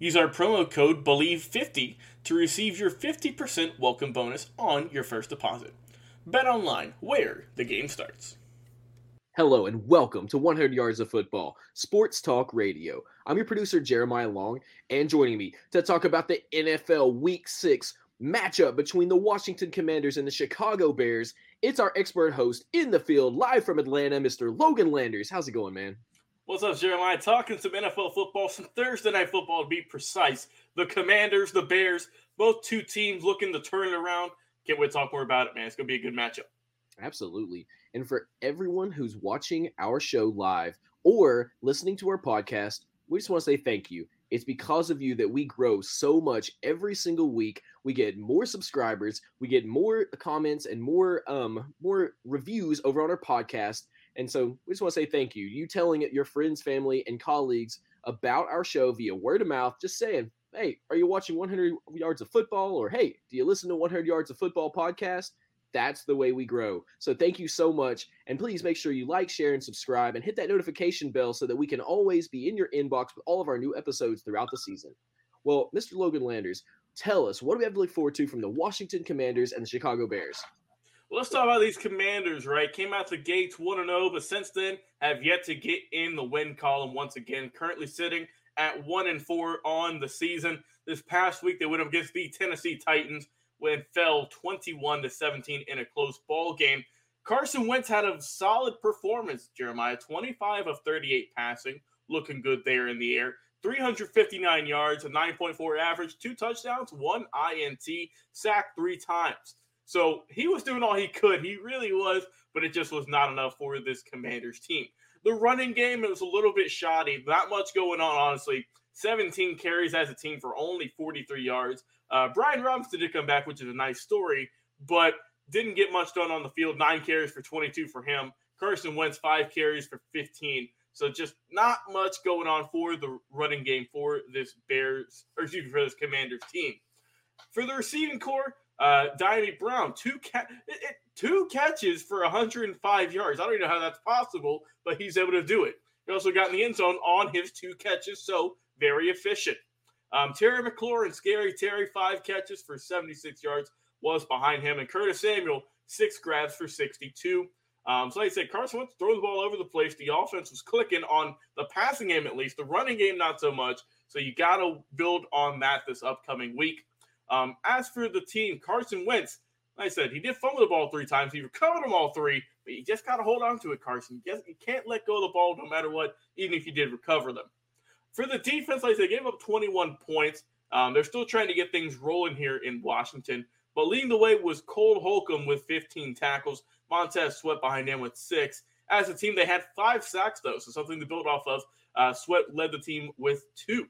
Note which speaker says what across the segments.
Speaker 1: Use our promo code BLEAV50 to receive your 50% welcome bonus on your first deposit. Bet online, where the game starts.
Speaker 2: Hello and welcome to 100 Yards of Football, Sports Talk Radio. I'm your producer, Jeremiah Long, and joining me to talk about the NFL Week 6 matchup between the Washington Commanders and the Chicago Bears, it's our expert host in the field, live from Atlanta, Mr. Logan Landers. How's it going, man?
Speaker 1: What's up, Jeremiah? Talking some NFL football, some Thursday night football to be precise. The Commanders, the Bears, both two teams looking to turn it around. Can't wait to talk more about it, man. It's going to be a good matchup.
Speaker 2: Absolutely. And for everyone who's watching our show live or listening to our podcast, we just want to say thank you. It's because of you that we grow so much every single week. We get more subscribers, we get more comments and more um more reviews over on our podcast. And so we just want to say thank you. You telling it your friends, family, and colleagues about our show via word of mouth, just saying, hey, are you watching 100 Yards of Football? Or hey, do you listen to 100 Yards of Football podcast? That's the way we grow. So thank you so much. And please make sure you like, share, and subscribe and hit that notification bell so that we can always be in your inbox with all of our new episodes throughout the season. Well, Mr. Logan Landers, tell us what do we have to look forward to from the Washington Commanders and the Chicago Bears?
Speaker 1: Let's talk about these commanders, right? Came out the gates 1 0, but since then have yet to get in the win column once again. Currently sitting at 1 and 4 on the season. This past week, they went up against the Tennessee Titans when fell 21 to 17 in a close ball game. Carson Wentz had a solid performance, Jeremiah. 25 of 38 passing, looking good there in the air. 359 yards, a 9.4 average, two touchdowns, one INT, sacked three times. So he was doing all he could. He really was, but it just was not enough for this Commanders team. The running game it was a little bit shoddy. Not much going on, honestly. 17 carries as a team for only 43 yards. Uh, Brian Robinson did come back, which is a nice story, but didn't get much done on the field. Nine carries for 22 for him. Carson Wentz, five carries for 15. So just not much going on for the running game for this Bears, or excuse me, for this Commanders team. For the receiving core, uh, Brown, two ca- two catches for 105 yards. I don't even know how that's possible, but he's able to do it. He also got in the end zone on his two catches, so very efficient. Um, Terry McLaurin, Scary Terry, five catches for 76 yards, was behind him, and Curtis Samuel, six grabs for 62. Um, so like I said, Carson Wentz throwing the ball over the place. The offense was clicking on the passing game at least, the running game not so much. So you got to build on that this upcoming week. Um, as for the team, Carson Wentz, like I said, he did fumble the ball three times. He recovered them all three, but you just got to hold on to it, Carson. You, you can't let go of the ball no matter what, even if you did recover them. For the defense, like I said, they gave up 21 points. Um, they're still trying to get things rolling here in Washington. But leading the way was Cole Holcomb with 15 tackles. Montez Sweat behind him with six. As a team, they had five sacks, though, so something to build off of. Uh, Sweat led the team with two.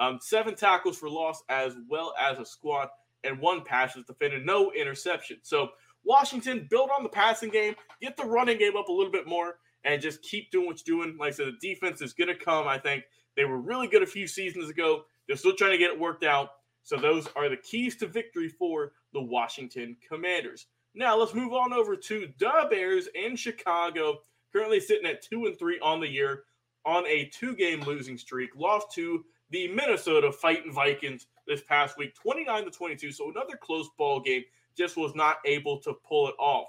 Speaker 1: Um, seven tackles for loss as well as a squad, and one pass was defended, no interception. So Washington build on the passing game, get the running game up a little bit more, and just keep doing what you're doing. Like I said, the defense is going to come. I think they were really good a few seasons ago. They're still trying to get it worked out. So those are the keys to victory for the Washington Commanders. Now let's move on over to the Bears in Chicago, currently sitting at two and three on the year on a two-game losing streak. Lost to the Minnesota Fighting Vikings this past week, 29 to 22. So another close ball game, just was not able to pull it off.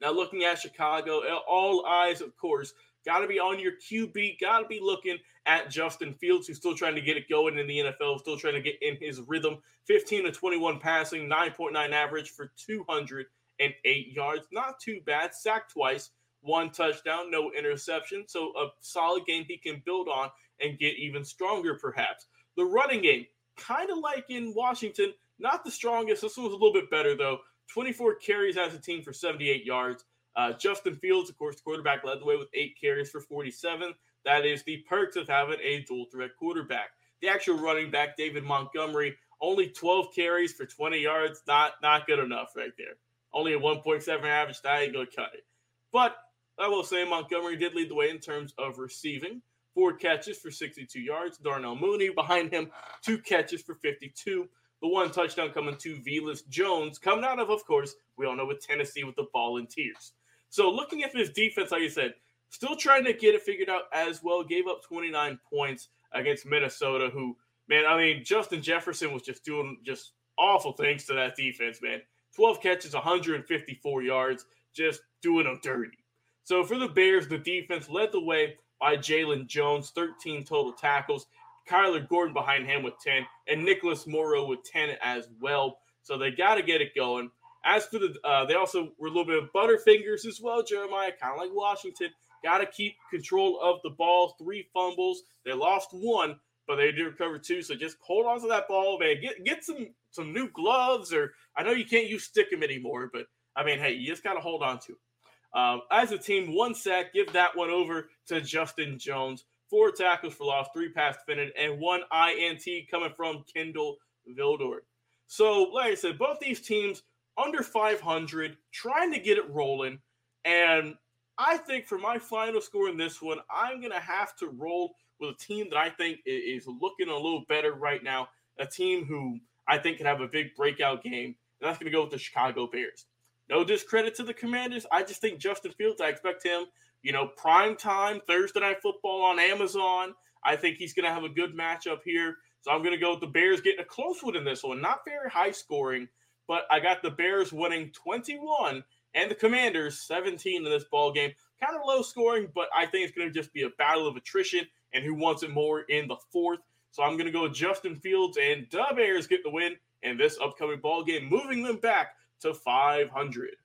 Speaker 1: Now, looking at Chicago, uh, all eyes, of course, got to be on your QB, got to be looking at Justin Fields, who's still trying to get it going in the NFL, still trying to get in his rhythm. 15 to 21 passing, 9.9 average for 208 yards. Not too bad. Sacked twice, one touchdown, no interception. So a solid game he can build on and get even stronger, perhaps. The running game, kind of like in Washington, not the strongest. This one was a little bit better, though. 24 carries as a team for 78 yards. Uh, Justin Fields, of course, the quarterback, led the way with eight carries for 47. That is the perks of having a dual threat quarterback. The actual running back, David Montgomery, only 12 carries for 20 yards. Not not good enough right there. Only a 1.7 average. That ain't to cut it. But I will say Montgomery did lead the way in terms of receiving. Four catches for 62 yards. Darnell Mooney behind him, two catches for 52. The one touchdown coming to Velus Jones, coming out of, of course, we all know with Tennessee with the volunteers. So looking at this defense, like I said, still trying to get it figured out as well. Gave up 29 points against Minnesota, who, man, I mean, Justin Jefferson was just doing just awful things to that defense, man. 12 catches, 154 yards, just doing them dirty. So for the Bears, the defense led the way by Jalen Jones, 13 total tackles. Kyler Gordon behind him with 10, and Nicholas Morrow with 10 as well. So they got to get it going. As for the, uh, they also were a little bit of butterfingers as well, Jeremiah, kind of like Washington. Got to keep control of the ball. Three fumbles. They lost one, but they did recover two. So just hold on to that ball, man. Get get some some new gloves, or I know you can't use stick 'em anymore, but I mean, hey, you just got to hold on to. Um, as a team, one sack. Give that one over to Justin Jones. Four tackles for loss, three pass defended, and one INT coming from Kindle Vildor. So, like I said, both these teams under 500, trying to get it rolling. And I think for my final score in this one, I'm going to have to roll with a team that I think is looking a little better right now. A team who I think can have a big breakout game. And that's going to go with the Chicago Bears. No discredit to the Commanders. I just think Justin Fields, I expect him, you know, prime time, Thursday night football on Amazon. I think he's going to have a good matchup here. So I'm going to go with the Bears getting a close one in this one. Not very high scoring, but I got the Bears winning 21 and the Commanders 17 in this ball game. Kind of low scoring, but I think it's going to just be a battle of attrition and who wants it more in the fourth. So I'm going to go with Justin Fields and the Bears get the win in this upcoming ball game, moving them back to 500.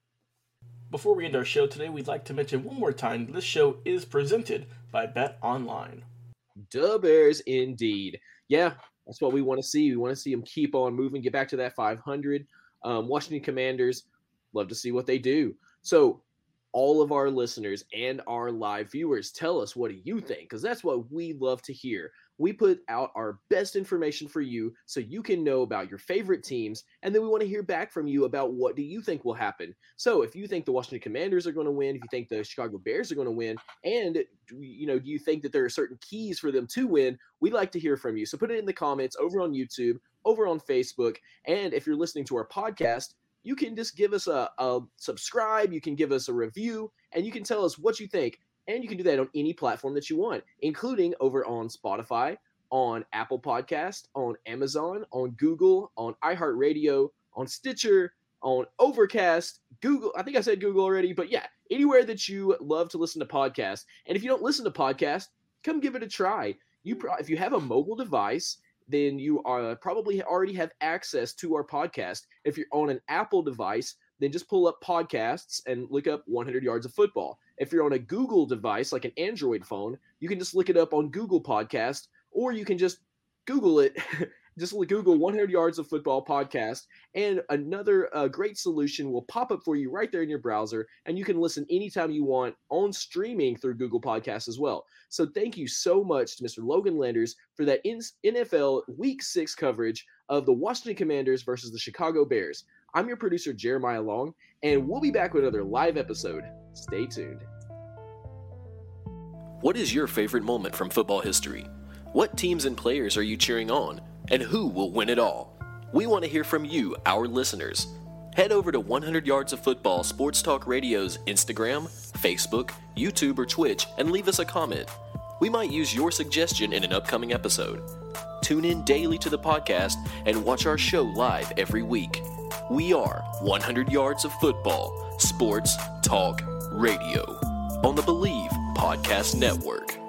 Speaker 1: Before we end our show today, we'd like to mention one more time this show is presented by Bet Online.
Speaker 2: The Bears, indeed. Yeah, that's what we want to see. We want to see them keep on moving, get back to that 500. Um, Washington Commanders, love to see what they do. So, all of our listeners and our live viewers, tell us what do you think? Because that's what we love to hear. We put out our best information for you so you can know about your favorite teams, and then we want to hear back from you about what do you think will happen. So, if you think the Washington Commanders are going to win, if you think the Chicago Bears are going to win, and you know, do you think that there are certain keys for them to win? We'd like to hear from you. So, put it in the comments over on YouTube over on Facebook. And if you're listening to our podcast, you can just give us a, a subscribe, you can give us a review, and you can tell us what you think. And you can do that on any platform that you want, including over on Spotify, on Apple Podcast, on Amazon, on Google, on iHeartRadio, on Stitcher, on Overcast, Google. I think I said Google already, but yeah, anywhere that you love to listen to podcasts. And if you don't listen to podcasts, come give it a try. You pro- if you have a mobile device then you are probably already have access to our podcast. If you're on an Apple device, then just pull up podcasts and look up 100 yards of football. If you're on a Google device, like an Android phone, you can just look it up on Google Podcast, or you can just Google it just Google 100 Yards of Football podcast, and another uh, great solution will pop up for you right there in your browser, and you can listen anytime you want on streaming through Google Podcasts as well. So thank you so much to Mr. Logan Landers for that NFL Week 6 coverage of the Washington Commanders versus the Chicago Bears. I'm your producer, Jeremiah Long, and we'll be back with another live episode. Stay tuned.
Speaker 3: What is your favorite moment from football history? What teams and players are you cheering on? and who will win it all? We want to hear from you, our listeners. Head over to 100 Yards of Football Sports Talk Radio's Instagram, Facebook, YouTube, or Twitch and leave us a comment. We might use your suggestion in an upcoming episode.
Speaker 2: tune in daily to the podcast and watch our show live every week. We are 100 Yards of Football, Sports Talk Radio on the Bleav Podcast Network.